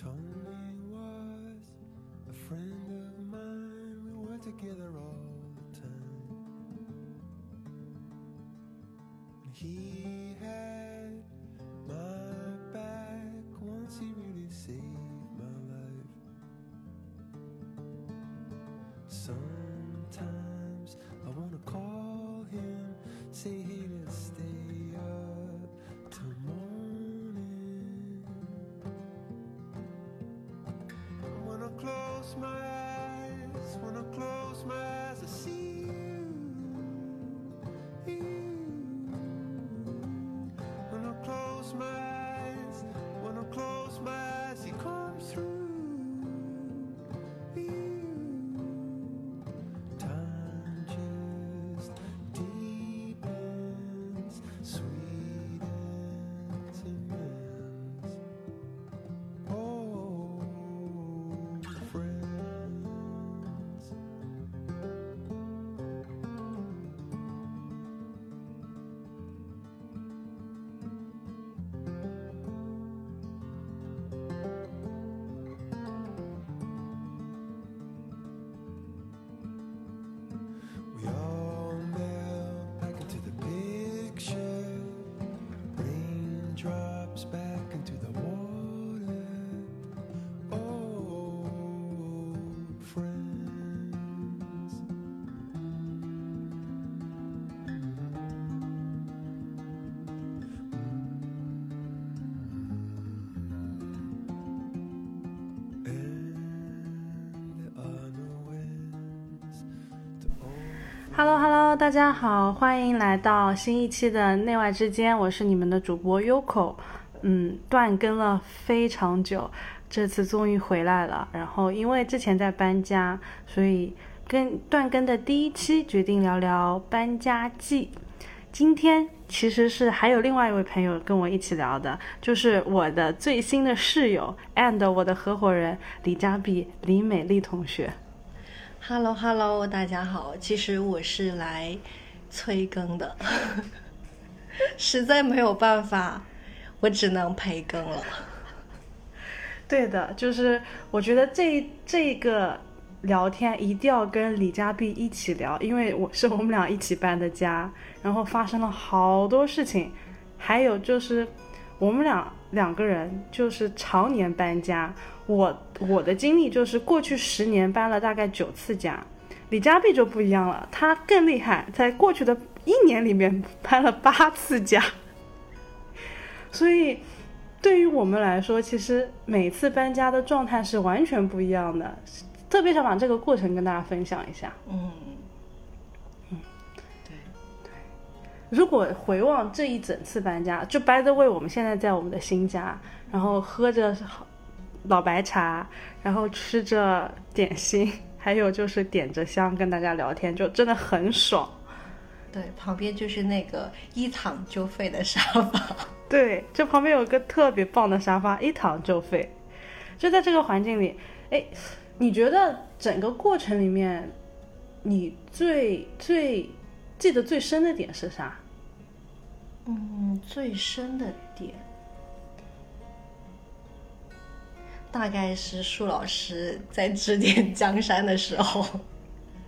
Tony was a friend of mine. We were together all the time. And he had my back once. He really saved my life. Sometimes I wanna call him, say lost my Hello 大家好，欢迎来到新一期的内外之间，我是你们的主播 Yoko。嗯，断更了非常久，这次终于回来了。然后因为之前在搬家，所以跟断更的第一期决定聊聊搬家记。今天其实是还有另外一位朋友跟我一起聊的，就是我的最新的室友 and 我的合伙人李佳碧李美丽同学。Hello Hello，大家好，其实我是来催更的，实在没有办法，我只能陪更了。对的，就是我觉得这这个聊天一定要跟李佳碧一起聊，因为我是我们俩一起搬的家，然后发生了好多事情，还有就是我们俩两个人就是常年搬家，我我的经历就是过去十年搬了大概九次家，李佳碧就不一样了，她更厉害，在过去的一年里面搬了八次家，所以。对于我们来说，其实每次搬家的状态是完全不一样的，特别想把这个过程跟大家分享一下。嗯，如果回望这一整次搬家，就 by the way，我们现在在我们的新家，然后喝着老白茶，然后吃着点心，还有就是点着香跟大家聊天，就真的很爽。对，旁边就是那个一躺就废的沙发。对，这旁边有个特别棒的沙发，一躺就废。就在这个环境里，哎，你觉得整个过程里面，你最最记得最深的点是啥？嗯，最深的点，大概是舒老师在指点江山的时候。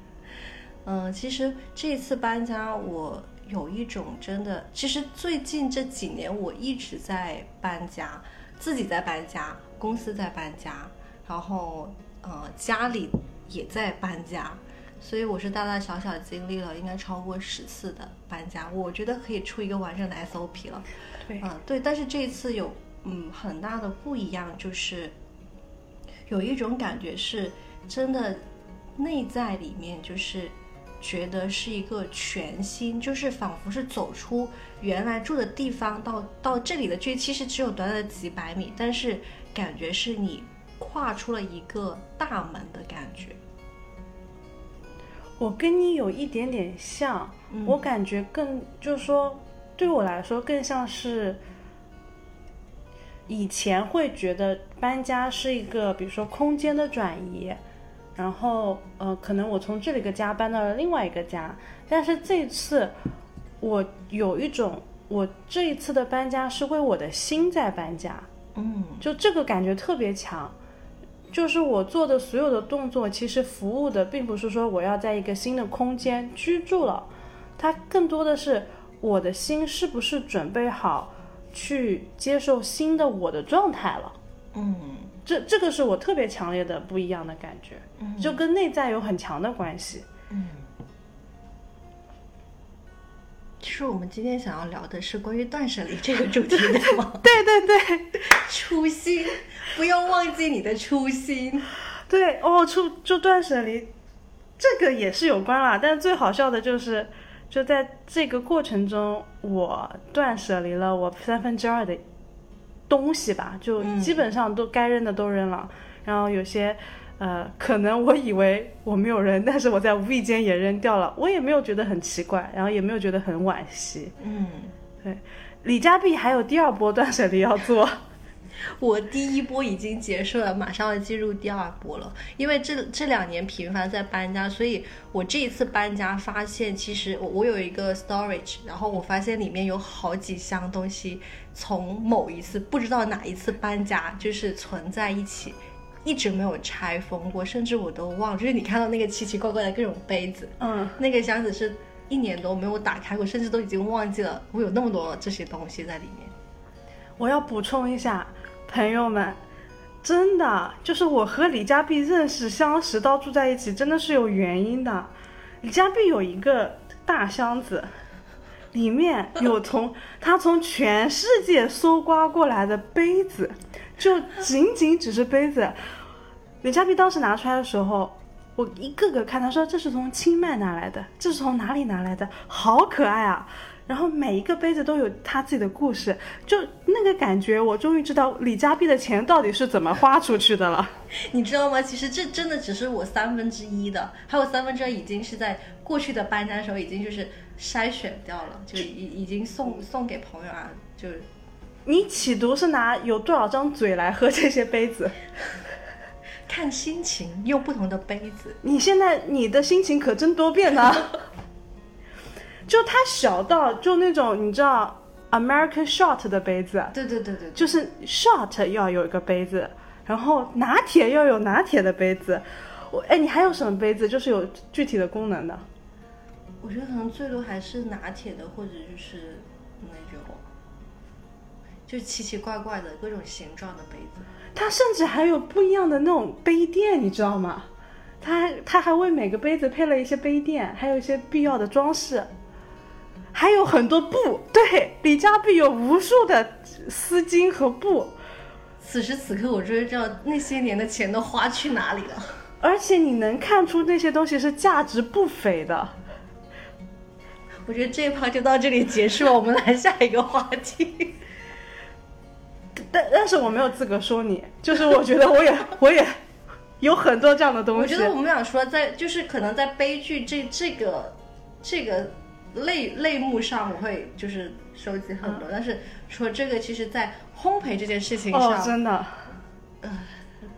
嗯，其实这次搬家，我有一种真的，其实最近这几年我一直在搬家，自己在搬家，公司在搬家，然后呃家里也在搬家，所以我是大大小小经历了应该超过十次的搬家，我觉得可以出一个完整的 SOP 了。对嗯，对，但是这一次有嗯很大的不一样，就是有一种感觉是真的内在里面就是觉得是一个全新，就是仿佛是走出原来住的地方到到这里的距离，其实只有短短的几百米，但是感觉是你跨出了一个大门的感觉。我跟你有一点点像，我感觉更就是说，对我来说更像是以前会觉得搬家是一个，比如说空间的转移，然后呃，可能我从这里个家搬到了另外一个家，但是这次我有一种，我这一次的搬家是为我的心在搬家，嗯。就这个感觉特别强。就是我做的所有的动作，其实服务的并不是说我要在一个新的空间居住了，它更多的是我的心是不是准备好去接受新的我的状态了。嗯这这个是我特别强烈的不一样的感觉，就跟内在有很强的关系。嗯。其实我们今天想要聊的是关于断舍离这个主题的吗？对对对初心，不要忘记你的初心。对哦，出就断舍离，这个也是有关啦。但最好笑的就是，就在这个过程中，我断舍离了我三分之二的东西吧，就嗯基本上都该扔的都扔了，然后有些。呃，可能我以为我没有扔，但是我在无意间也扔掉了，我也没有觉得很奇怪，然后也没有觉得很惋惜。嗯，对，李佳碧还有第二波断舍离要做。我第一波已经结束了，马上要进入第二波了。因为这这两年频繁在搬家，所以我这一次搬家发现，其实我我有一个 storage，然后我发现里面有好几箱东西，从某一次不知道哪一次搬家就是存在一起。一直没有拆封过，甚至我都忘了。就是你看到那个奇奇怪怪的各种杯子，嗯，那个箱子是一年多没有打开过，甚至都已经忘记了我有那么多这些东西在里面。我要补充一下，朋友们，真的就是我和李佳碧认识、相识到住在一起，真的是有原因的。李佳碧有一个大箱子，里面有从他从全世界搜刮过来的杯子，就仅仅只是杯子。李佳碧当时拿出来的时候，我一个个看，他说这是从清迈拿来的，这是从哪里拿来的，好可爱啊！然后每一个杯子都有他自己的故事，就那个感觉，我终于知道李佳碧的钱到底是怎么花出去的了。你知道吗？其实这真的只是我三分之一的，还有三分之二已经是在过去的搬家的时候已经就是筛选掉了，就已已经送送给朋友啊，就你企图是拿有多少张嘴来喝这些杯子？看心情用不同的杯子。你现在你的心情可真多变呢。就它小到就那种你知道 American shot 的杯子，对对对对，就是 shot 要有一个杯子，然后拿铁要有拿铁的杯子。我哎，你还有什么杯子？就是有具体的功能的。我觉得可能最多还是拿铁的，或者就是那种就奇奇怪怪的各种形状的杯子。它甚至还有不一样的那种杯垫，你知道吗？它还它还为每个杯子配了一些杯垫，还有一些必要的装饰，还有很多布。对，李佳碧有无数的丝巾和布，此时此刻，我终于知道那些年的钱都花去哪里了。而且你能看出那些东西是价值不菲的。我觉得这一趴就到这里结束了，我们来下一个话题。但但是我没有资格说你，就是我觉得我也 我也有很多这样的东西。我觉得我们俩说在就是可能在悲剧这这个这个类类目上，我会就是收集很多，但是说这个其实，在烘焙这件事情上，哦，真的，嗯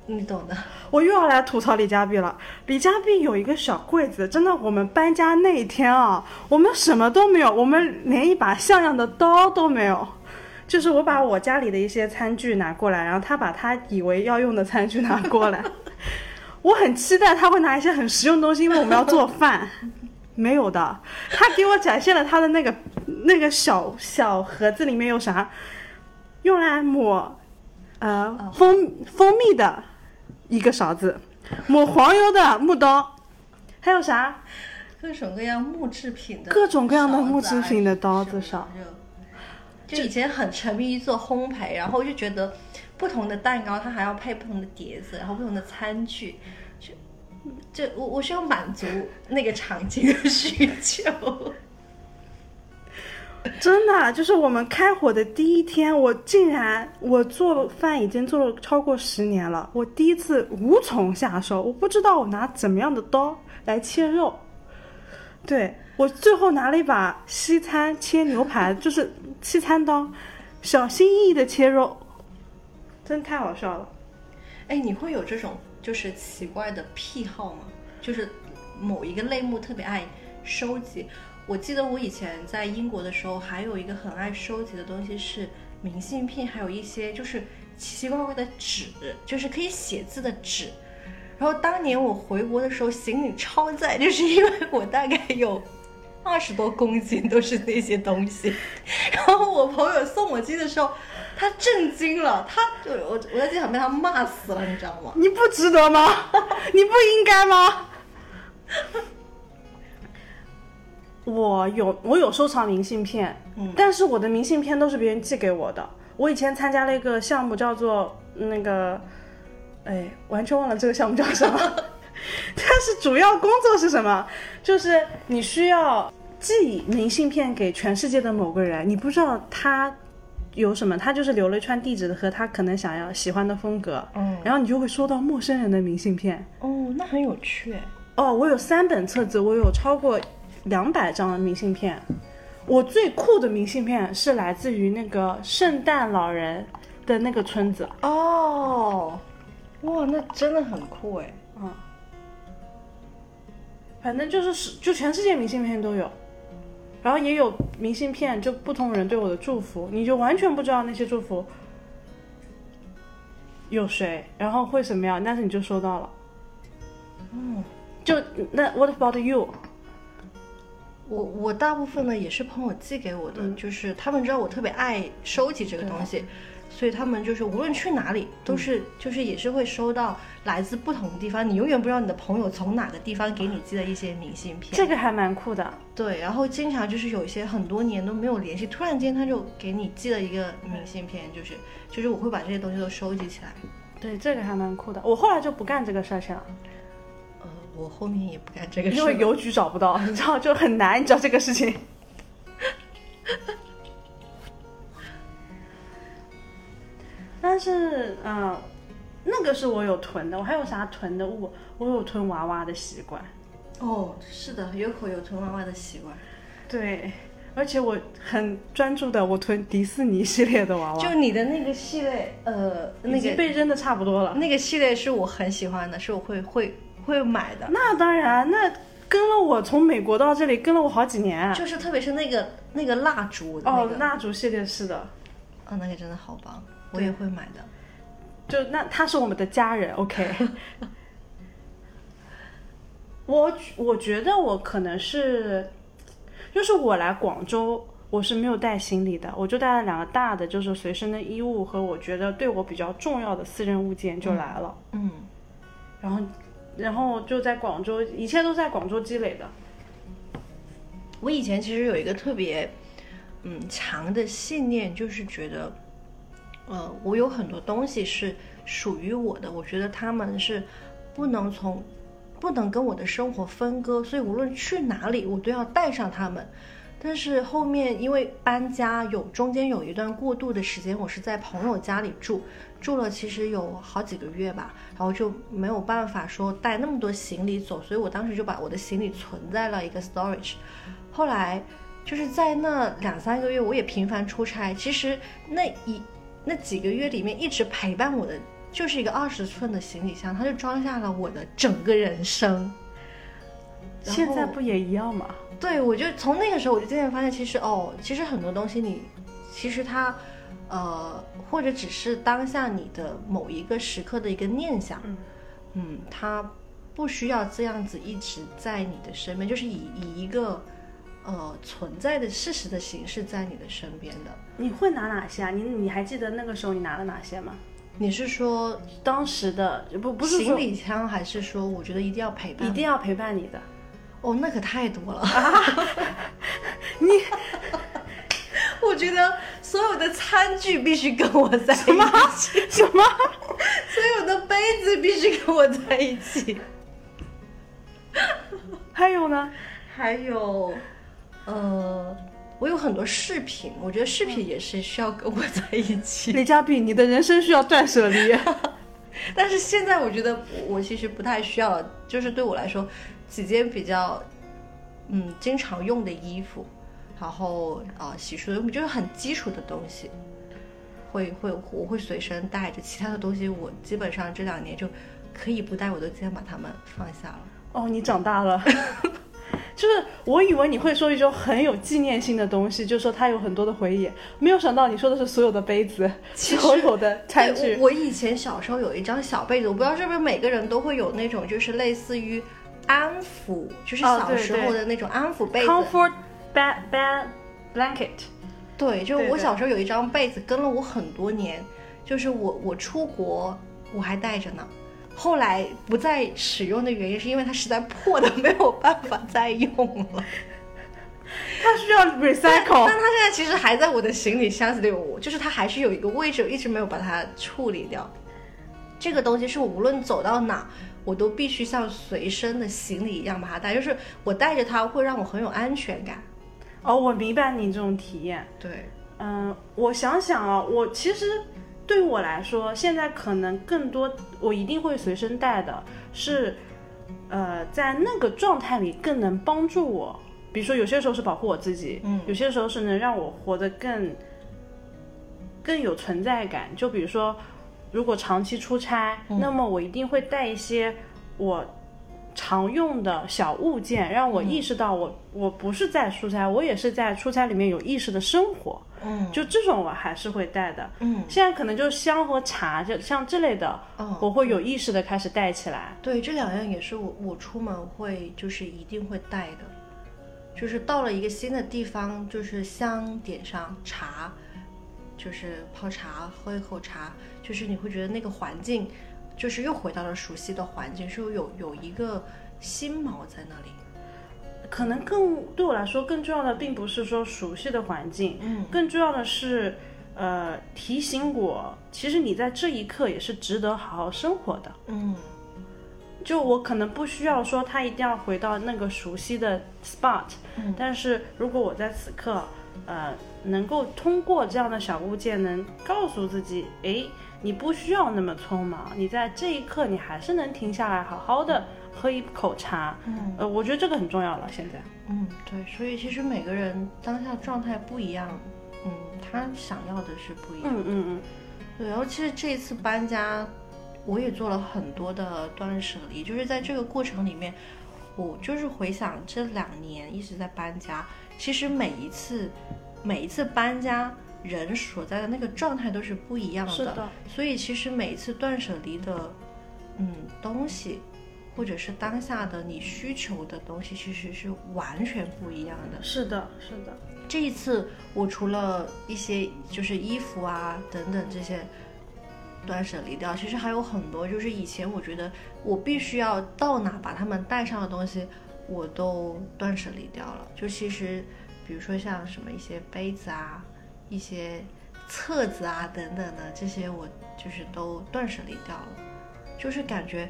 你懂的。我又要来吐槽李佳碧了。李佳碧有一个小柜子，真的，我们搬家那一天啊，我们什么都没有，我们连一把像样的刀都没有。就是我把我家里的一些餐具拿过来，然后他把他以为要用的餐具拿过来。我很期待他会拿一些很实用的东西，因为我们要做饭。没有的，他给我展现了他的那个那个小小盒子里面有啥，用来抹呃蜂蜂蜜的一个勺子，抹黄油的木刀，还有啥？各种各样木制品的各种各样的木制品的刀子勺。就就以前很沉迷于做烘焙，然后就觉得不同的蛋糕它还要配不同的碟子，然后不同的餐具，就就我我是要满足那个场景的需求。真的，就是我们开火的第一天，我竟然我做饭已经做了超过十年了，我第一次无从下手，我不知道我拿怎么样的刀来切肉。对我最后拿了一把西餐切牛排，就是西餐刀，小心翼翼的切肉，真太好笑了。哎，你会有这种就是奇怪的癖好吗？就是某一个类目特别爱收集。我记得我以前在英国的时候，还有一个很爱收集的东西是明信片，还有一些就是奇奇怪怪的纸，就是可以写字的纸。然后当年我回国的时候，行李超载，就是因为我大概有二十多公斤都是那些东西。然后我朋友送我机的时候，他震惊了，他就我我在机场被他骂死了，你知道吗？你不值得吗？你不应该吗？我有我有收藏明信片，嗯但是我的明信片都是别人寄给我的。我以前参加了一个项目，叫做那个，哎，完全忘了这个项目叫什么。但是主要工作是什么？就是你需要寄明信片给全世界的某个人，你不知道他有什么，他就是留了一串地址和他可能想要喜欢的风格，嗯然后你就会收到陌生人的明信片。哦，那很有趣哎。哦，我有三本册子，我有超过两百张的明信片。我最酷的明信片是来自于那个圣诞老人的那个村子，哦，哇，那真的很酷哎。反正就是是就全世界明信片都有，然后也有明信片，就不同人对我的祝福，你就完全不知道那些祝福有谁，然后会什么样，但是你就收到了。嗯，就那 What about you？我我大部分呢也是朋友寄给我的，就是他们知道我特别爱收集这个东西，所以他们就是无论去哪里都是、就是也是会收到来自不同的地方，你永远不知道你的朋友从哪个地方给你寄的一些明信片。这个还蛮酷的。对，然后经常就是有一些很多年都没有联系，突然间他就给你寄了一个明信片，就是就是我会把这些东西都收集起来。对，这个还蛮酷的。我后来就不干这个事情了。呃，我后面也不干这个事了，因为邮局找不到，你知道就很难，你知道这个事情。但是，嗯、那个是我有囤的，我还有啥囤的物？我有囤娃娃的习惯。哦，是的，有口有囤娃娃的习惯。对，而且我很专注的，我囤迪士尼系列的娃娃，就你的那个系列，呃，那个被扔的差不多了。那个系列是我很喜欢的，是我会会会买的。那当然，那跟了我从美国到这里，跟了我好几年。就是特别是那个那个蜡烛哦，，蜡烛系列是的，哦，那个真的好棒，我也会买的。就那他是我们的家人，OK。我我觉得我可能是，就是我来广州，我是没有带行李的，我就带了两个大的，就是随身的衣物和我觉得对我比较重要的私人物件就来了，嗯，然后然后就在广州，一切都在广州积累的。我以前其实有一个特别嗯强的信念，就是觉得，呃，我有很多东西是属于我的，我觉得他们是不能从不能跟我的生活分割，所以无论去哪里，我都要带上他们。但是后面因为搬家有中间有一段过渡的时间，我是在朋友家里住，住了其实有好几个月吧，然后就没有办法说带那么多行李走，所以我当时就把我的行李存在了一个 storage。后来就是在那两三个月，我也频繁出差，其实那一那几个月里面一直陪伴我的就是一个二十寸的行李箱，它就装下了我的整个人生。现在不也一样吗？对，我就从那个时候我就渐渐发现，其实哦，其实很多东西你，其实它，呃，或者只是当下你的某一个时刻的一个念想，嗯嗯，它不需要这样子一直在你的身边，就是以以一个呃存在的事实的形式在你的身边的。你会拿哪些啊？你你还记得那个时候你拿了哪些吗？你是说当时的不不是行李箱，还是说我觉得一定要陪伴？一定要陪伴你的。哦，那可太多了。你我觉得所有的餐具必须跟我在一起，什么？所有的杯子必须跟我在一起。还有呢？还有，呃，我有很多饰品，我觉得饰品也是需要跟我在一起。李佳碧，你的人生需要断舍离。但是现在我觉得我我其实不太需要，就是对我来说，几件比较嗯经常用的衣服，然后啊、呃洗漱用品，就是很基础的东西，会会我会随身带着，其他的东西我基本上这两年就可以不带，我都尽量把它们放下了。哦，你长大了。就是我以为你会说一种很有纪念性的东西，就说它有很多的回忆，没有想到你说的是所有的杯子，所有的餐具。我我以前小时候有一张小被子，我不知道是不是每个人都会有那种，就是类似于安抚，就是小时候的那种安抚被子。Comfort bed bed blanket，对，就对对我小时候有一张被子跟了我很多年，就是我我出国我还带着呢。后来不再使用的原因是因为它实在破的没有办法再用了。它需要 recycle 但。它现在其实还在我的行李箱子里，我就是它还是有一个位置，我一直没有把它处理掉。这个东西是我无论走到哪，我都必须像随身的行李一样把它带，就是我带着它会让我很有安全感。哦，我明白你这种体验。对，嗯，我想想啊，我其实对我来说，现在可能更多，我一定会随身带的是，呃，在那个状态里更能帮助我。比如说，有些时候是保护我自己，嗯有些时候是能让我活得更更有存在感。就比如说，如果长期出差，那么我一定会带一些我常用的小物件，让我意识到我、我不是在出差，我也是在出差里面有意识的生活。嗯就这种我还是会带的。嗯，现在可能就香和茶，就像这类的，嗯我会有意识的开始带起来。对，这两样也是我我出门会就是一定会带的，就是到了一个新的地方，就是香点上茶，就是泡茶喝一口茶，就是你会觉得那个环境，就是又回到了熟悉的环境，是有有一个新锚在那里。可能更对我来说更重要的，并不是说熟悉的环境，嗯。更重要的是，呃，提醒我，其实你在这一刻也是值得好好生活的。嗯。就我可能不需要说他一定要回到那个熟悉的 spot，、嗯。但是如果我在此刻，呃，能够通过这样的小物件，能告诉自己，哎，你不需要那么匆忙，你在这一刻你还是能停下来，好好的喝一口茶。嗯呃，我觉得这个很重要了。现在，嗯，对，所以其实每个人当下状态不一样，嗯，他想要的是不一样的。嗯嗯嗯，对，然后其实这一次搬家，我也做了很多的断舍离，就是在这个过程里面，我就是回想这两年一直在搬家，其实每一次每一次搬家，人所在的那个状态都是不一样的，是的，所以其实每一次断舍离的，嗯，东西。或者是当下的你需求的东西，其实是完全不一样的。是的，是的，这一次我除了一些就是衣服啊等等这些断舍离掉，其实还有很多就是以前我觉得我必须要到哪把它们带上的东西，我都断舍离掉了。就其实比如说像什么一些杯子啊、一些册子啊等等的这些，我就是都断舍离掉了，就是感觉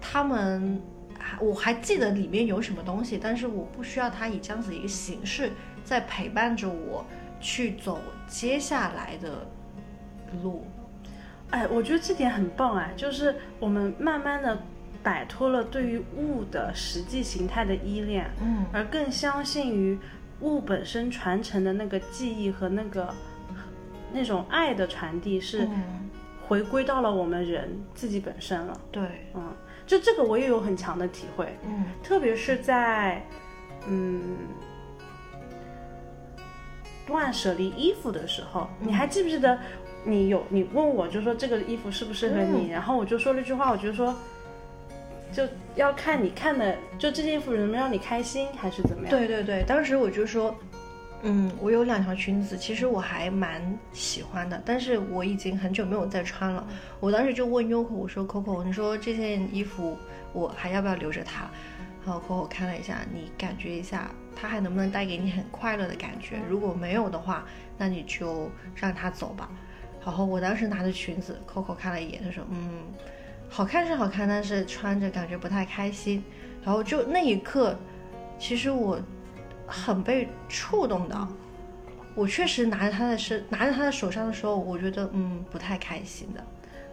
他们。还我还记得里面有什么东西，但是我不需要它以这样子一个形式在陪伴着我去走接下来的路。哎，我觉得这点很棒哎，就是我们慢慢的摆脱了对于物的实际形态的依恋，嗯而更相信于物本身传承的那个记忆和那个那种爱的传递，是嗯，回归到了我们人自己本身了。对，嗯，就这个我也有很强的体会，嗯。特别是在嗯断舍离衣服的时候，你还记不记得你有你问我就说这个衣服适不适合你，然后我就说了一句话，我觉得说就要看你看的，就这件衣服能不能让你开心，还是怎么样？对对对，当时我就说，嗯，我有两条裙子，其实我还蛮喜欢的，但是我已经很久没有再穿了。我当时就问 Yoko，我说 Coco，你说这件衣服我还要不要留着它？然后 Coco 看了一下，你感觉一下，它还能不能带给你很快乐的感觉？如果没有的话，那你就让它走吧。然后我当时拿着裙子，Coco 看了一眼，他说，嗯，好看是好看，但是穿着感觉不太开心。然后就那一刻，其实我很被触动的。我确实拿着他的身，拿着他的手上的时候，我觉得嗯不太开心的。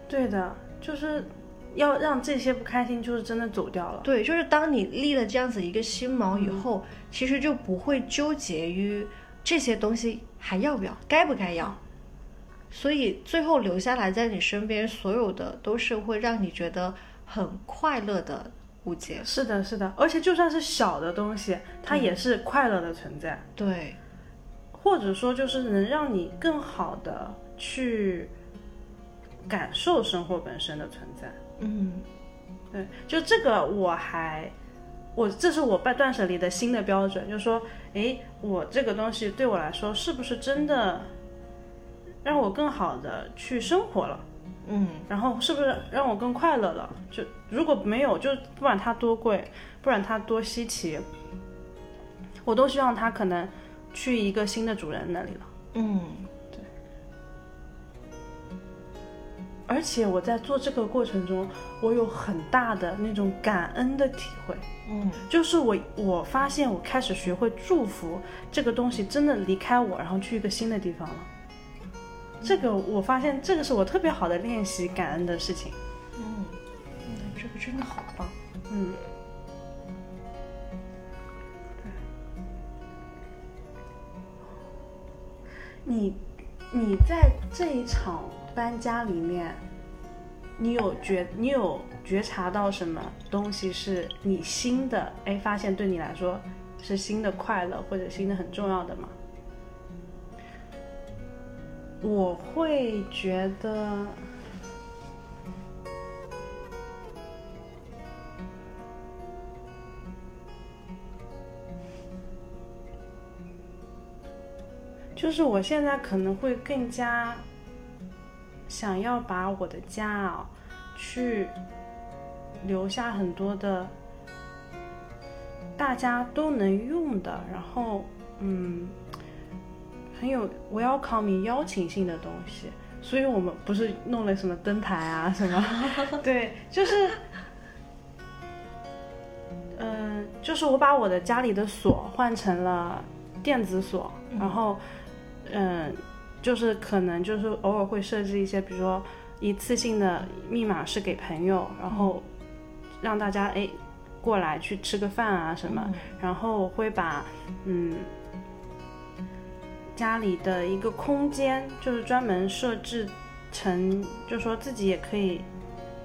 对的，就是要让这些不开心，就是真的走掉了。对，就是当你立了这样子一个心锚以后，其实就不会纠结于这些东西还要不要，该不该要。所以最后留下来在你身边，所有的都是会让你觉得很快乐的物件。是的，是的，而且就算是小的东西，它也是快乐的存在，对，或者说就是能让你更好的去感受生活本身的存在。嗯对，就这个我还，我这是我断断舍离的新的标准，就是说，诶，我这个东西对我来说是不是真的让我更好的去生活了？嗯然后是不是让我更快乐了？就如果没有，就不管它多贵，不管它多稀奇，我都希望它可能去一个新的主人那里了。嗯对而且我在做这个过程中，我有很大的那种感恩的体会。嗯就是我我发现我开始学会祝福这个东西真的离开我，然后去一个新的地方了。这个我发现这个是我特别好的练习感恩的事情。嗯，嗯这个真的好棒。嗯，你你在这一场搬家里面，你有觉你有觉察到什么东西是你新的？哎，发现对你来说是新的快乐或者新的很重要的吗？我会觉得。就是我现在可能会更加想要把我的家啊，去留下很多的大家都能用的，然后嗯，很有 welcoming 邀请性的东西。所以我们不是弄了什么灯牌啊什么，对，就是。嗯，就是我把我的家里的锁换成了电子锁，然后，嗯，就是可能就是偶尔会设置一些，比如说一次性的密码是给朋友，然后让大家哎过来去吃个饭啊什么，然后我会把嗯家里的一个空间就是专门设置成，就说自己也可以，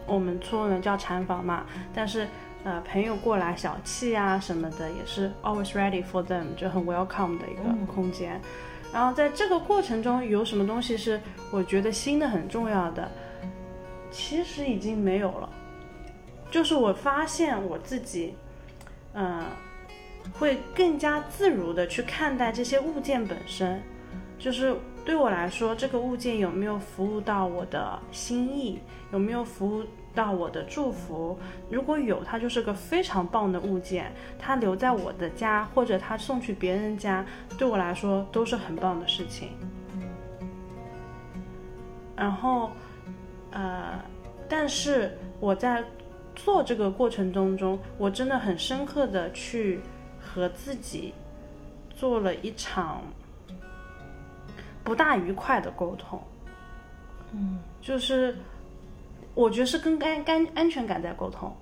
我们粗人叫禅房嘛，但是。呃，朋友过来小憩啊什么的，也是 always ready for them，就很 welcome 的一个空间。然后在这个过程中，有什么东西是我觉得新的很重要的，其实已经没有了。就是我发现我自己，嗯、会更加自如的去看待这些物件本身。就是对我来说，这个物件有没有服务到我的心意，有没有服务到我的祝福？如果有，它就是个非常棒的物件，它留在我的家，或者它送去别人家，对我来说都是很棒的事情。然后，呃，但是我在做这个过程当中，我真的很深刻的去和自己做了一场不大愉快的沟通。嗯就是我觉得是跟安安安全感在沟通，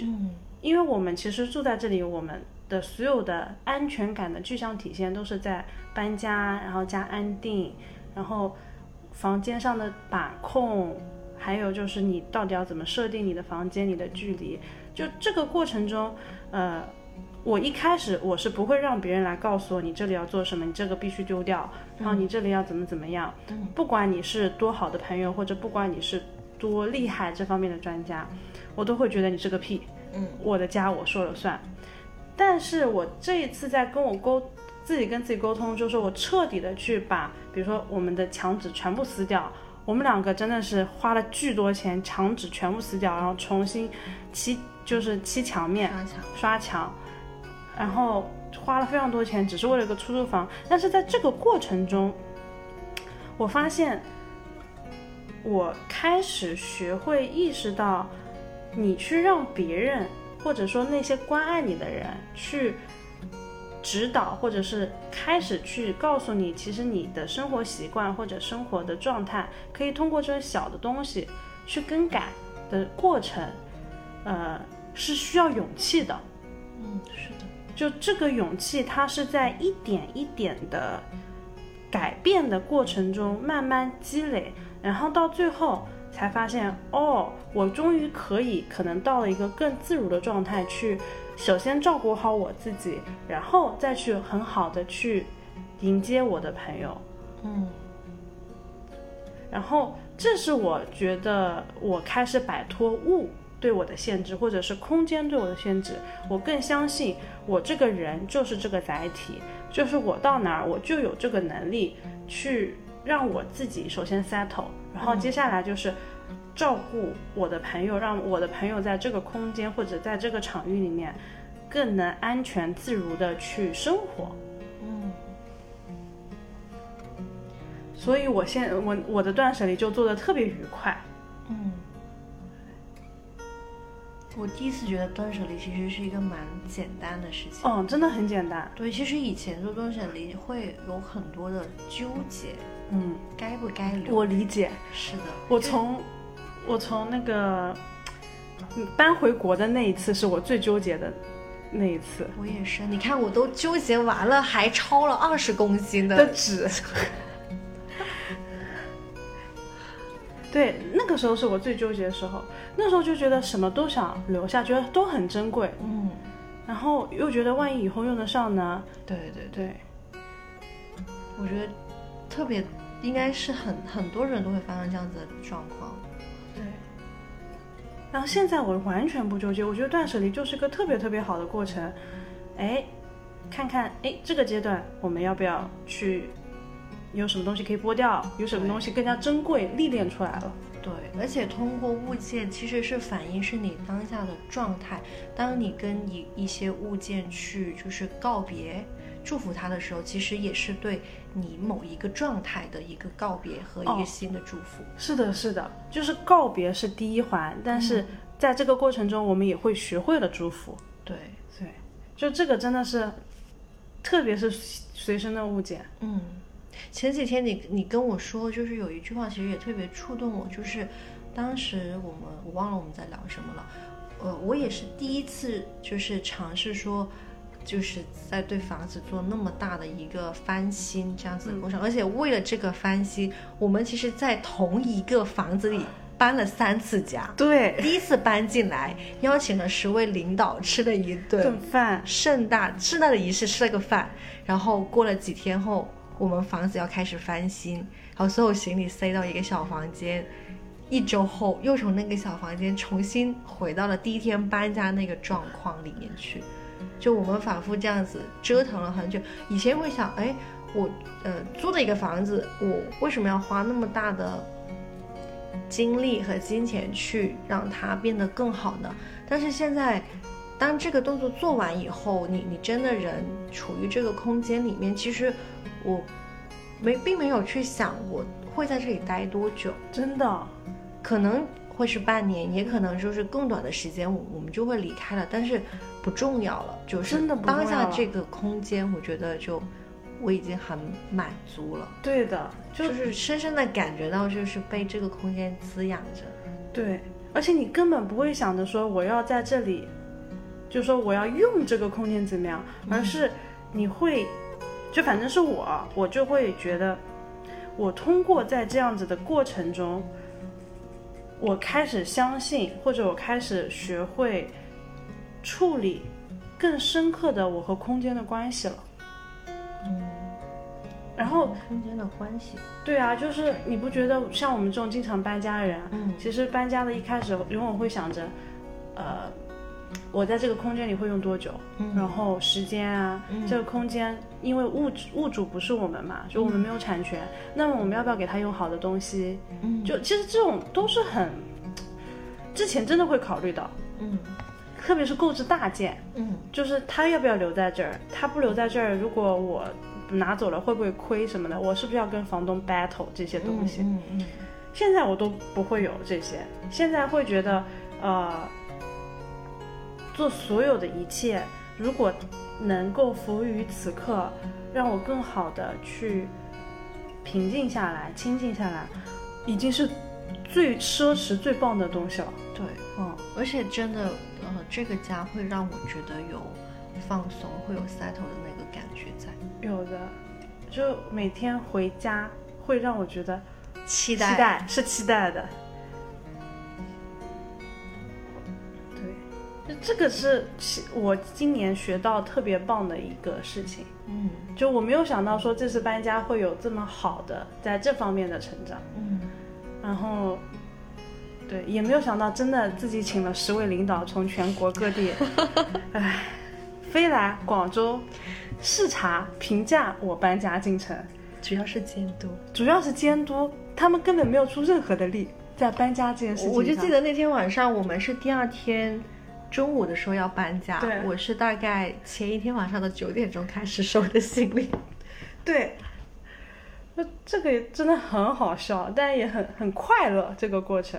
嗯因为我们其实住在这里，我们的所有的安全感的具象体现都是在搬家，然后加安定，然后房间上的把控，还有就是你到底要怎么设定你的房间里的距离，就这个过程中，呃。我一开始我是不会让别人来告诉我你这里要做什么，你这个必须丢掉，然后你这里要怎么怎么样。不管你是多好的朋友，或者不管你是多厉害这方面的专家，我都会觉得你是个屁。嗯，我的家我说了算。但是我这一次在跟我沟自己跟自己沟通，就是我彻底的去把，比如说我们的墙纸全部撕掉。我们两个真的是花了巨多钱，墙纸全部撕掉，然后重新漆，就是漆墙面，刷墙，刷墙，然后花了非常多钱，只是为了一个出租房。但是在这个过程中，我发现我开始学会意识到，你去让别人，或者说那些关爱你的人去指导，或者是开始去告诉你，其实你的生活习惯或者生活的状态，可以通过这些小的东西去更改的过程，呃，是需要勇气的。嗯，是的，就这个勇气，它是在一点一点的改变的过程中慢慢积累，然后到最后，才发现哦，我终于可以可能到了一个更自如的状态去，首先照顾好我自己，然后再去很好的去迎接我的朋友。嗯然后这是我觉得我开始摆脱物对我的限制，或者是空间对我的限制。我更相信我这个人就是这个载体，就是我到哪儿我就有这个能力去让我自己首先 settle，然后接下来就是照顾我的朋友，让我的朋友在这个空间或者在这个场域里面更能安全自如的去生活。嗯所以我现我我的断舍离就做的特别愉快。嗯。我第一次觉得断舍离其实是一个蛮简单的事情。嗯，真的很简单。对，其实以前做断舍离会有很多的纠结，嗯，该不该留？我理解。是的，我从我从那个嗯搬回国的那一次是我最纠结的那一次我也是。你看，我都纠结完了，还超了二十公斤的的纸。对，那个时候是我最纠结的时候，那时候就觉得什么都想留下，觉得都很珍贵，嗯，然后又觉得万一以后用得上呢？对对对，我觉得特别应该是很很多人都会发生这样子的状况。对。然后现在我完全不纠结，我觉得断舍离就是个特别特别好的过程。哎，看看哎这个阶段我们要不要去，有什么东西可以剥掉，有什么东西更加珍贵，历练出来了。对，而且通过物件其实是反映是你当下的状态。当你跟一一些物件去就是告别、祝福它的时候，其实也是对你某一个状态的一个告别和一哦个新的祝福。是的，是的，就是告别是第一环，但是在这个过程中，我们也会学会了祝福。对，对，就这个真的是，特别是随身的物件。嗯，前几天你你跟我说，就是有一句话，其实也特别触动我，就是当时我们我忘了我们在聊什么了，呃，我也是第一次就是尝试说。就是在对房子做那么大的一个翻新这样子的过程，而且为了这个翻新，我们其实，在同一个房子里搬了三次家。对，第一次搬进来，邀请了十位领导吃了一顿顿饭，盛大盛大的仪式，吃了个饭，然后过了几天后，我们房子要开始翻新，然后所有行李塞到一个小房间，一周后又从那个小房间重新回到了第一天搬家那个状况里面去，就我们反复这样子折腾了很久。以前会想，哎，我呃租的一个房子，我为什么要花那么大的精力和金钱去让它变得更好呢？但是现在，当这个动作做完以后，你你真的人处于这个空间里面，其实我没并没有去想我会在这里待多久，真的，可能会是半年，也可能就是更短的时间，我我们就会离开了，但是不重要了，就是真的不重要当下这个空间，我觉得就我已经很满足了。对的，就就是深深的感觉到，就是被这个空间滋养着。对，而且你根本不会想着说我要在这里，就说我要用这个空间怎么样，而是你会，就反正是我，我就会觉得，我通过在这样子的过程中，我开始相信，或者我开始学会处理更深刻的我和空间的关系了。嗯，然后，空间的关系，对啊，就是你不觉得像我们这种经常搬家的人，嗯其实搬家的一开始永远会想着，呃，我在这个空间里会用多久，嗯然后时间啊，嗯这个空间因为物主物主不是我们嘛，就我们没有产权，那么我们要不要给他用好的东西？嗯就其实这种都是很，之前真的会考虑到，嗯特别是购置大件，嗯就是他要不要留在这儿，他不留在这儿，如果我拿走了会不会亏什么的，我是不是要跟房东 battle 这些东西？嗯嗯现在我都不会有这些，现在会觉得，呃，做所有的一切，如果能够服务于此刻，让我更好的去平静下来、清静下来，已经是最奢侈、最棒的东西了。对，嗯，而且真的，呃，这个家会让我觉得有放松，会有 settle 的那个感觉在，有的，就每天回家会让我觉得期期待是期待的，这个是其我今年学到特别棒的一个事情，嗯就我没有想到说这次搬家会有这么好的在这方面的成长，嗯，然后。对，也没有想到，真的自己请了十位领导从全国各地，哎，飞来广州视察评价我搬家进程，主要是监督。主要是监督，他们根本没有出任何的力在搬家这件事情上。我就记得那天晚上，我们是第二天中午的时候要搬家，对我是大概前一天晚上的九点钟开始收的行李。对，那这个也真的很好笑，但也很很快乐这个过程。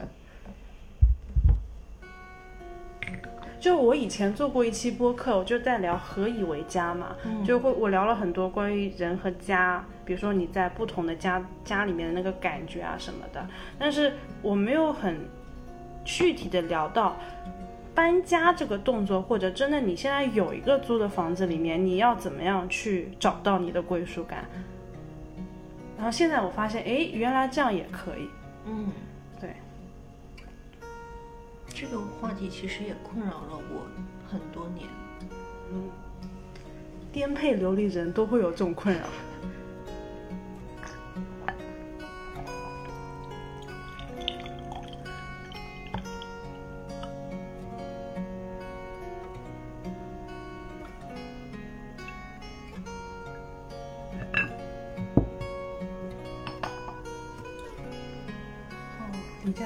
就我以前做过一期播客，我就在聊何以为家嘛，就会我聊了很多关于人和家，比如说你在不同的家家里面的那个感觉啊什么的，但是我没有很具体的聊到搬家这个动作，或者真的你现在有一个租的房子里面，你要怎么样去找到你的归属感。然后现在我发现，哎，原来这样也可以。嗯，对，这个话题其实也困扰了我很多年。嗯颠沛流离人都会有这种困扰。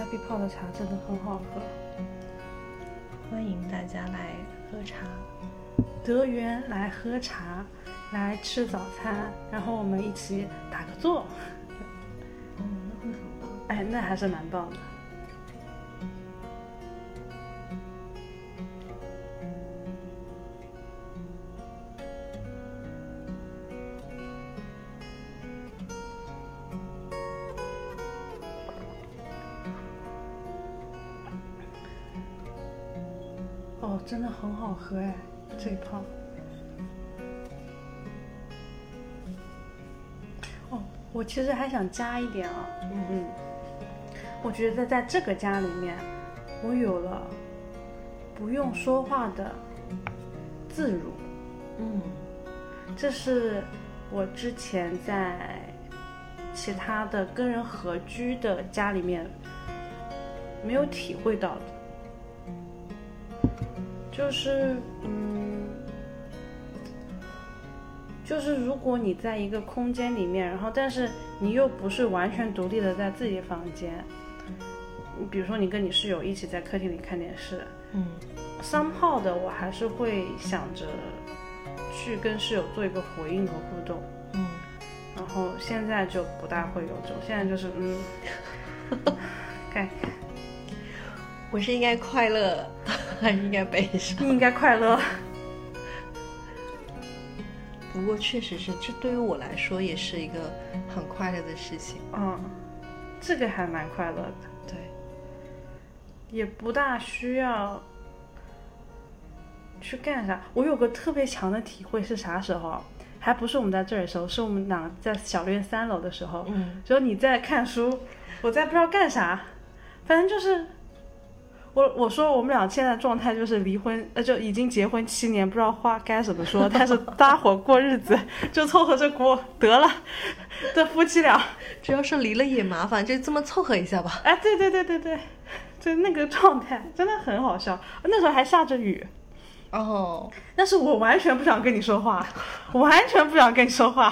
李家碧泡的茶真的很好喝。欢迎大家来喝茶。德源来喝茶，来吃早餐，然后我们一起打个坐。嗯，那会很棒。哎，那还是蛮棒的。哦，真的很好喝哎，这一泡。哦，我其实还想加一点啊，嗯，我觉得在这个家里面，我有了不用说话的自如，嗯。这是我之前在其他的跟人合居的家里面没有体会到的。就是，嗯，就是如果你在一个空间里面，然后但是你又不是完全独立的在自己房间，比如说你跟你室友一起在客厅里看电视嗯，somehow 的我还是会想着去跟室友做一个回应和互动，嗯，然后现在就不大会有这种，现在就是嗯，看我是应该快乐应该悲伤？你 应该快乐，不过确实是，这对于我来说也是一个很快乐的事情。嗯，这个还蛮快乐的。对，也不大需要去干啥。我有个特别强的体会是啥时候？还不是我们在这儿的时候，是我们俩在小院三楼的时候。嗯，只有你在看书，我在不知道干啥，反正就是。我我说我们俩现在状态就是离婚，呃，就已经结婚七年，不知道话该怎么说，但是搭伙过日子，就凑合着过得了这夫妻俩。主要是离了也麻烦，就这么凑合一下吧。哎，对对对对对，就那个状态真的很好笑。那时候还下着雨，哦，但是我完全不想跟你说话，我完全不想跟你说话。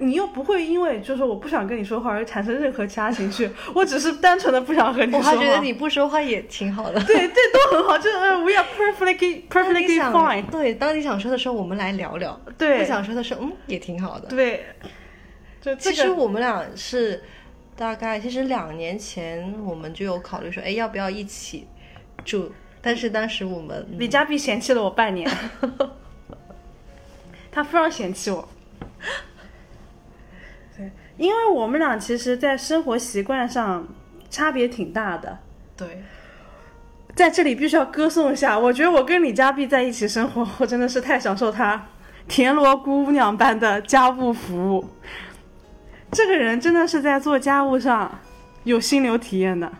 你又不会因为就是我不想跟你说话而产生任何其他情绪，我只是单纯的不想和你说话。我还觉得你不说话也挺好的。对对都很好，就是呃 we are perfectly perfectly fine。对，当你想说的时候，我们来聊聊。对不想说的时候，嗯，也挺好的。对，就这其实我们俩是大概，其实两年前我们就有考虑说，哎，要不要一起住？但是当时我们李佳碧嫌弃了我半年，他非常嫌弃我。对，因为我们俩其实，在生活习惯上差别挺大的。对在这里必须要歌颂一下，我觉得我跟李佳碧在一起生活，我真的是太享受她田螺姑娘般的家务服务。这个人真的是在做家务上有心流体验的，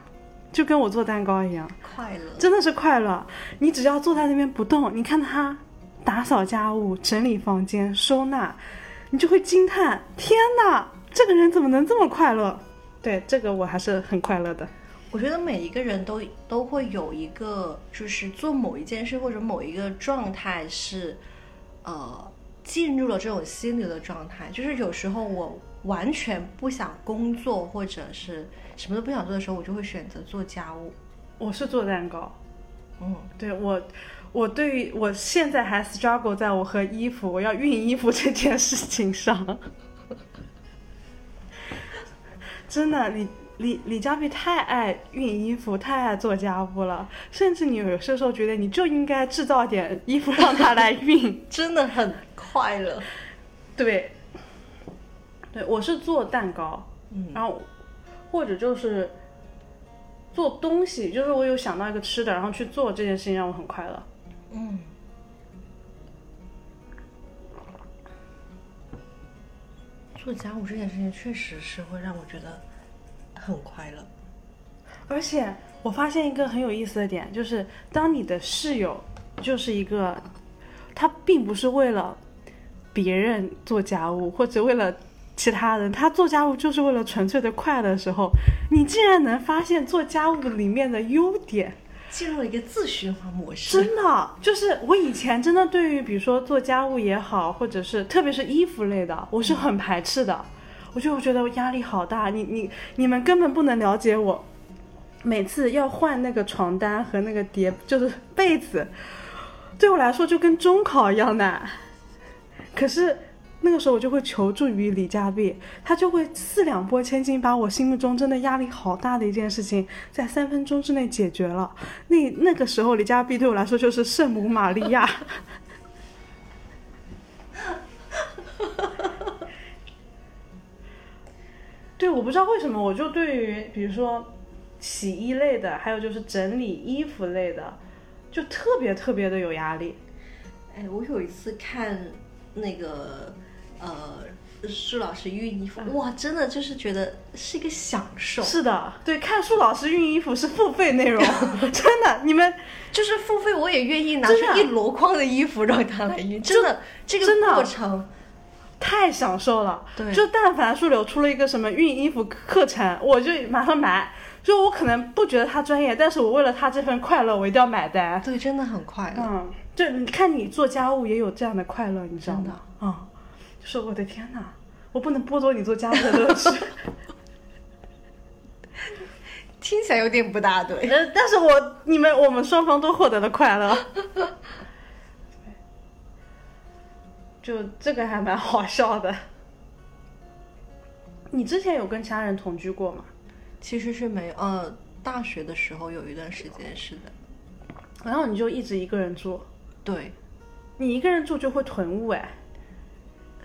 就跟我做蛋糕一样，快乐。真的是快乐。你只要坐在那边不动，你看他打扫家务、整理房间、收纳，你就会惊叹：天哪，这个人怎么能这么快乐？对，这个我还是很快乐的。我觉得每一个人都都会有一个，就是做某一件事或者某一个状态是，呃，进入了这种心流的状态。就是有时候我完全不想工作或者是什么都不想做的时候，我就会选择做家务。我是做蛋糕，嗯，对我，我对于我现在还 struggle 在我和衣服，我要熨衣服这件事情上。真的，李李李佳碧太爱熨衣服，太爱做家务了，甚至你有些时候觉得你就应该制造点衣服让他来熨。真的很快乐。对，对我是做蛋糕，嗯然后或者就是做东西，就是我有想到一个吃的，然后去做这件事情让我很快乐。嗯，做家务这件事情确实是会让我觉得很快乐。而且我发现一个很有意思的点，就是当你的室友就是一个，他并不是为了别人做家务或者为了其他人，他做家务就是为了纯粹的快乐的时候，你竟然能发现做家务里面的优点。进入了一个自循环模式。真的，就是我以前真的对于比如说做家务也好，或者是特别是衣服类的，我是很排斥的。我就觉得我压力好大，你你你们根本不能了解我。每次要换那个床单和那个叠，就是被子，对我来说就跟中考一样难。可是那个时候我就会求助于李佳碧，他就会四两拨千斤，把我心目中真的压力好大的一件事情，在三分钟之内解决了。那那个时候，李佳碧对我来说就是圣母玛利亚。对，我不知道为什么，我就对于比如说洗衣类的，还有就是整理衣服类的，就特别特别的有压力。哎，我有一次看那个呃舒老师熨衣服，哇，真的就是觉得是一个享受，是的，对，看舒老师熨衣服是付费内容，真的，你们就是付费我也愿意拿出一箩筐的衣服让他来熨，真的这个过程，太享受了。对就但凡树柳出了一个什么熨衣服课程，我就马上买。就我可能不觉得他专业，但是我为了他这份快乐，我一定要买单。对，真的很快乐。嗯，就你看你做家务也有这样的快乐，你知道吗？啊、就是我的天哪，我不能剥夺你做家务的乐趣。听起来有点不大对。呃，但是我你们我们双方都获得了快乐。就这个还蛮好笑的。你之前有跟其他人同居过吗？其实是没有，呃，大学的时候有一段时间是的，然后你就一直一个人住，对，你一个人住就会囤物哎。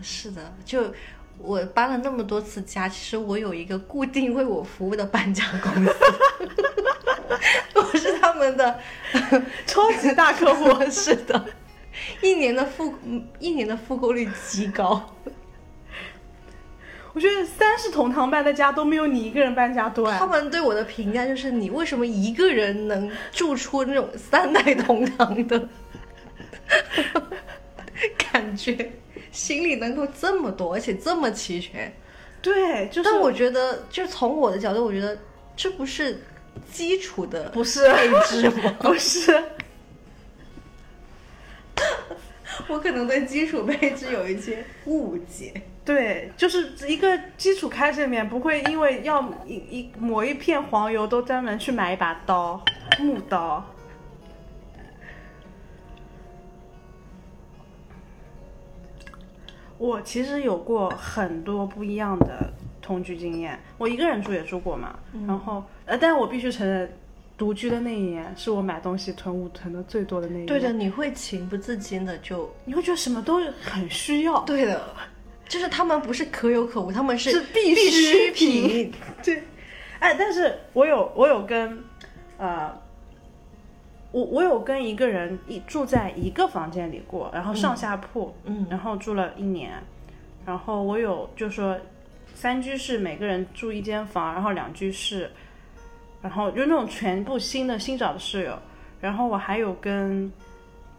是的，就我搬了那么多次家，其实我有一个固定为我服务的搬家公司，我是他们的 超级大客户，是的，一年的复一年的复购率极高。我觉得三世同堂搬的家都没有你一个人搬家多哎他。们对我的评价就是你为什么一个人能住出那种三代同堂的 感觉，行李能够这么多，而且这么齐全。对，就是但我觉得，就从我的角度，我觉得这不是基础的不是配置吗？不是，我可能对基础配置有一些误解。对，就是一个基础开支里面不会因为要一一抹一片黄油都专门去买一把刀，木刀。我其实有过很多不一样的同居经验，我一个人住也住过嘛，然后呃，但我必须承认，独居的那一年是我买东西囤物囤的最多的那一年。对的，，你会情不自禁的就你会觉得什么都很需要，对的，就是他们不是可有可无，他们是必必需品。对，哎，但是我有我有跟，呃，我我有跟一个人一住在一个房间里过，然后上下铺，嗯然后住了一年，然后我有就说三居室每个人住一间房，然后两居室，然后就那种全部新的新找的室友，然后我还有跟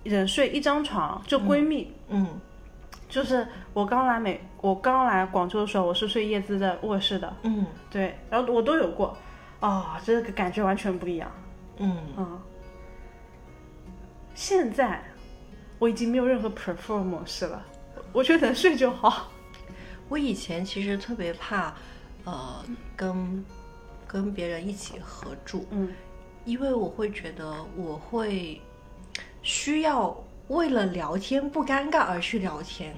人睡一张床，就闺蜜，嗯就是我刚来美，我刚来广州的时候，我是睡叶子的卧室的，嗯。对，然后我都有过，哦，这个感觉完全不一样，嗯，嗯。现在我已经没有任何 prefer 模式了，我觉得能睡就好。我以前其实特别怕，呃，跟跟别人一起合住，嗯，因为我会觉得我会需要为了聊天不尴尬而去聊天。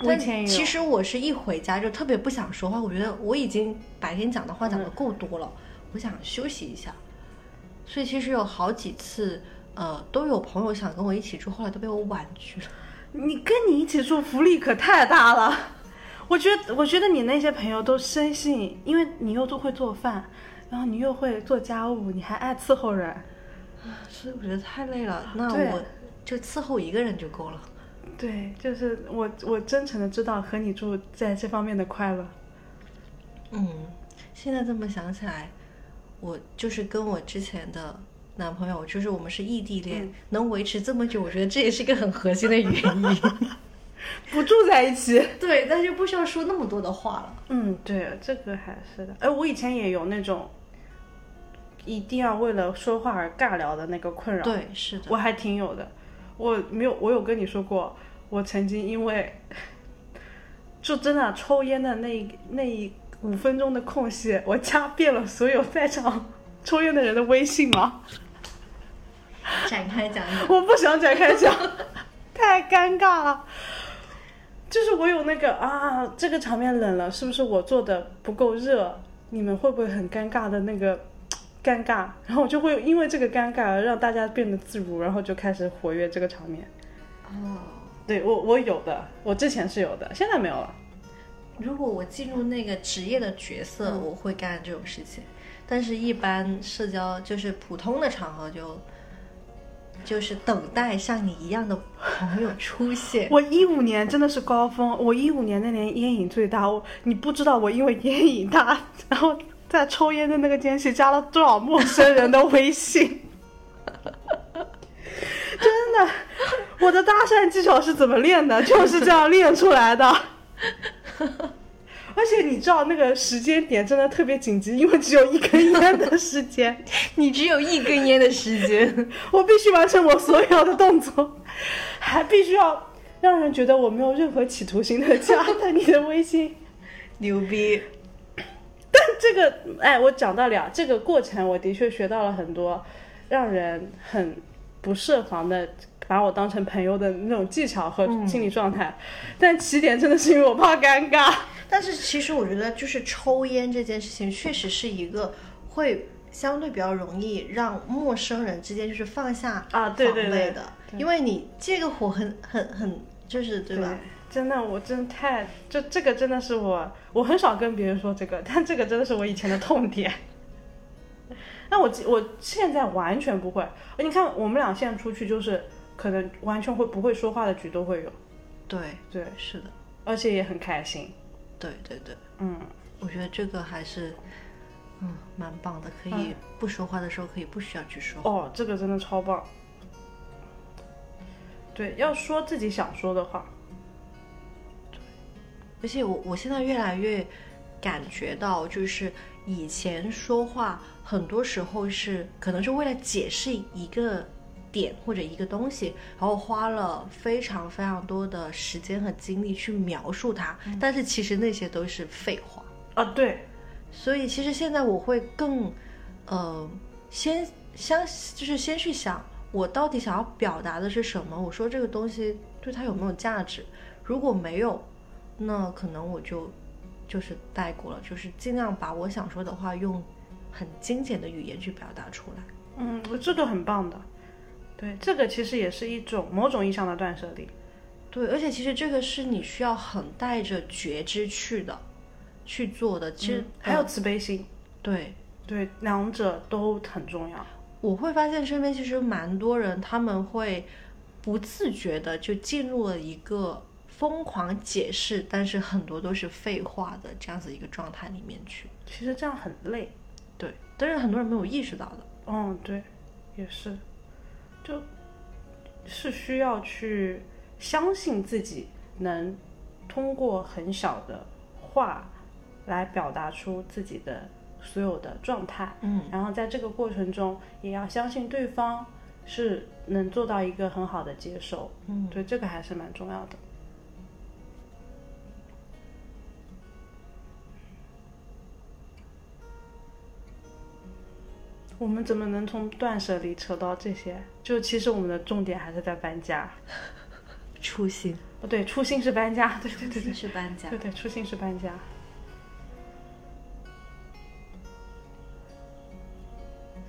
但我其实我是一回家就特别不想说话，我觉得我已经白天讲的话讲的够多了，我想休息一下。所以其实有好几次，呃，都有朋友想跟我一起住，后来都被我婉拒了。你跟你一起住福利可太大了。我觉得，我觉得你那些朋友都深信，因为你又都会做饭，然后你又会做家务，你还爱伺候人。啊所以我觉得太累了，那我就伺候一个人就够了。对，就是我，我真诚的知道和你住在这方面的快乐。嗯，现在这么想起来，我就是跟我之前的男朋友，就是我们是异地恋，能维持这么久，我觉得这也是一个很核心的原因。不住在一起。对，但就不需要说那么多的话了。嗯，对，这个还是的。哎，我以前也有那种一定要为了说话而尬聊的那个困扰。对，是的。我还挺有的。我没有，我有跟你说过，我曾经因为 就真的抽烟的那一那一五分钟的空隙，我加遍了所有在场抽烟的人的微信吗？展开讲讲。我不想展开讲，太尴尬了。就是我有那个啊，这个场面冷了，是不是我做的不够热？你们会不会很尴尬的那个 尴尬？然后我就会因为这个尴尬而让大家变得自如，然后就开始活跃这个场面。哦，对我我有的，我之前是有的，现在没有了。如果我进入那个职业的角色，我会干这种事情。但是，一般社交就是普通的场合就，就是等待像你一样的朋友出现。我一五年真的是高峰，我一五年那年烟瘾最大，我你不知道我因为烟瘾大，然后在抽烟的那个间隙加了多少陌生人的微信。真的，我的搭讪技巧是怎么练的？就是这样练出来的。而且你知道那个时间点真的特别紧急，因为只有一根烟的时间，你只有一根烟的时间，我必须完成我所有的动作，还必须要让人觉得我没有任何企图心的加了你的微信。牛逼！但这个，哎，我讲到了这个过程，我的确学到了很多让人很不设防的把我当成朋友的那种技巧和心理状态。但起点真的是因为我怕尴尬。但是其实我觉得，就是抽烟这件事情，确实是一个会相对比较容易让陌生人之间就是放下啊对对对防备的，因为你借个火很很很就是对吧？真的，我真的太就这个真的是我，我很少跟别人说这个，但这个真的是我以前的痛点。那我我现在完全不会，你看我们俩现在出去就是可能完全会不会说话的局都会有，对对，是的，而且也很开心。对对对，嗯，我觉得这个还是嗯蛮棒的，可以不说话的时候可以不需要去说话。哦，这个真的超棒。对，要说自己想说的话。而且我我现在越来越感觉到，就是以前说话很多时候是可能是为了解释一个点或者一个东西，然后花了非常非常多的时间和精力去描述它，但是其实那些都是废话。啊，对，所以其实现在我会更，呃，先相就是先去想我到底想要表达的是什么，我说这个东西对它有没有价值，如果没有。那可能我就就是带过了，就是尽量把我想说的话用很精简的语言去表达出来。嗯，这个很棒的。对，这个其实也是一种某种意义上的断舍离。对，而且其实这个是你需要很带着觉知去的，去做的。其实、还有慈悲心。对对，两者都很重要。我会发现身边其实蛮多人，他们会不自觉的就进入了一个。疯狂解释，但是很多都是废话的这样子一个状态里面去，其实这样很累。对，但是很多人没有意识到的。嗯，对，也是，就是需要去相信自己能通过很小的话来表达出自己的所有的状态，嗯。然后在这个过程中也要相信对方是能做到一个很好的接受，嗯，对，这个还是蛮重要的。我们怎么能从断舍离扯到这些？就其实我们的重点还是在搬家。初心，哦，对，初心是搬家，对对对对初心，是搬家对。对，初心是搬家。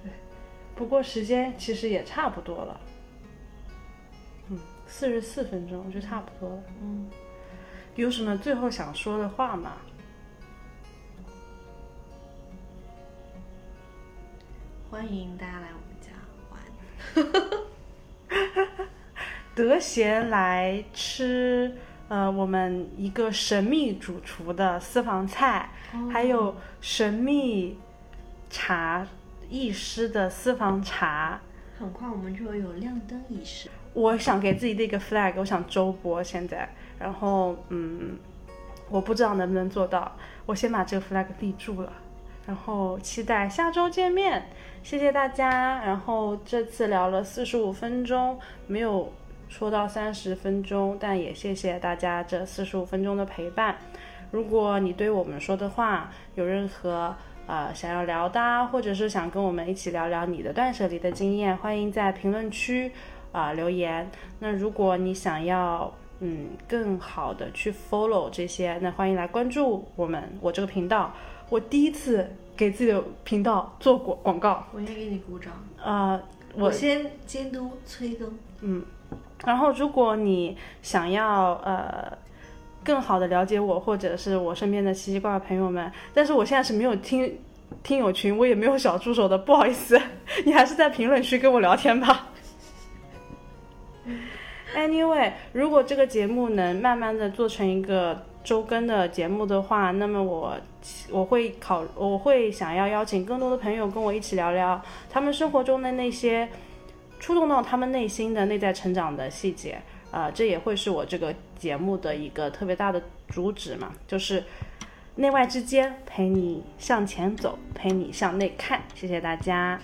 对，不过时间其实也差不多了。嗯，四十四分钟就差不多了。嗯，有什么最后想说的话吗？欢迎大家来我们家玩。得闲来吃，呃，我们一个神秘主厨的私房菜，还有神秘茶艺师的私房茶。很快我们就有亮灯仪式。我想给自己立个 flag，我想周播现在，然后嗯，我不知道能不能做到，我先把这个 flag 立住了，然后期待下周见面，谢谢大家。然后这次聊了四十五分钟，没有说到三十分钟，但也谢谢大家这四十五分钟的陪伴。如果你对我们说的话有任何呃想要聊的，或者是想跟我们一起聊聊你的断舍离的经验，欢迎在评论区啊、留言。那如果你想要嗯更好的去 follow 这些，那欢迎来关注我们我这个频道。我第一次给自己的频道做过广告，我先给你鼓掌。呃，我先监督催更。嗯，然后如果你想要呃更好的了解我，或者是我身边的奇奇怪怪朋友们，但是我现在是没有听听友群，我也没有小助手的，不好意思，你还是在评论区跟我聊天吧。Anyway，如果这个节目能慢慢的做成一个周更的节目的话，那么我我会考我会想要邀请更多的朋友跟我一起聊聊他们生活中的那些触动到他们内心的内在成长的细节，呃，这也会是我这个节目的一个特别大的主旨嘛，就是内外之间陪你向前走，陪你向内看。谢谢大家。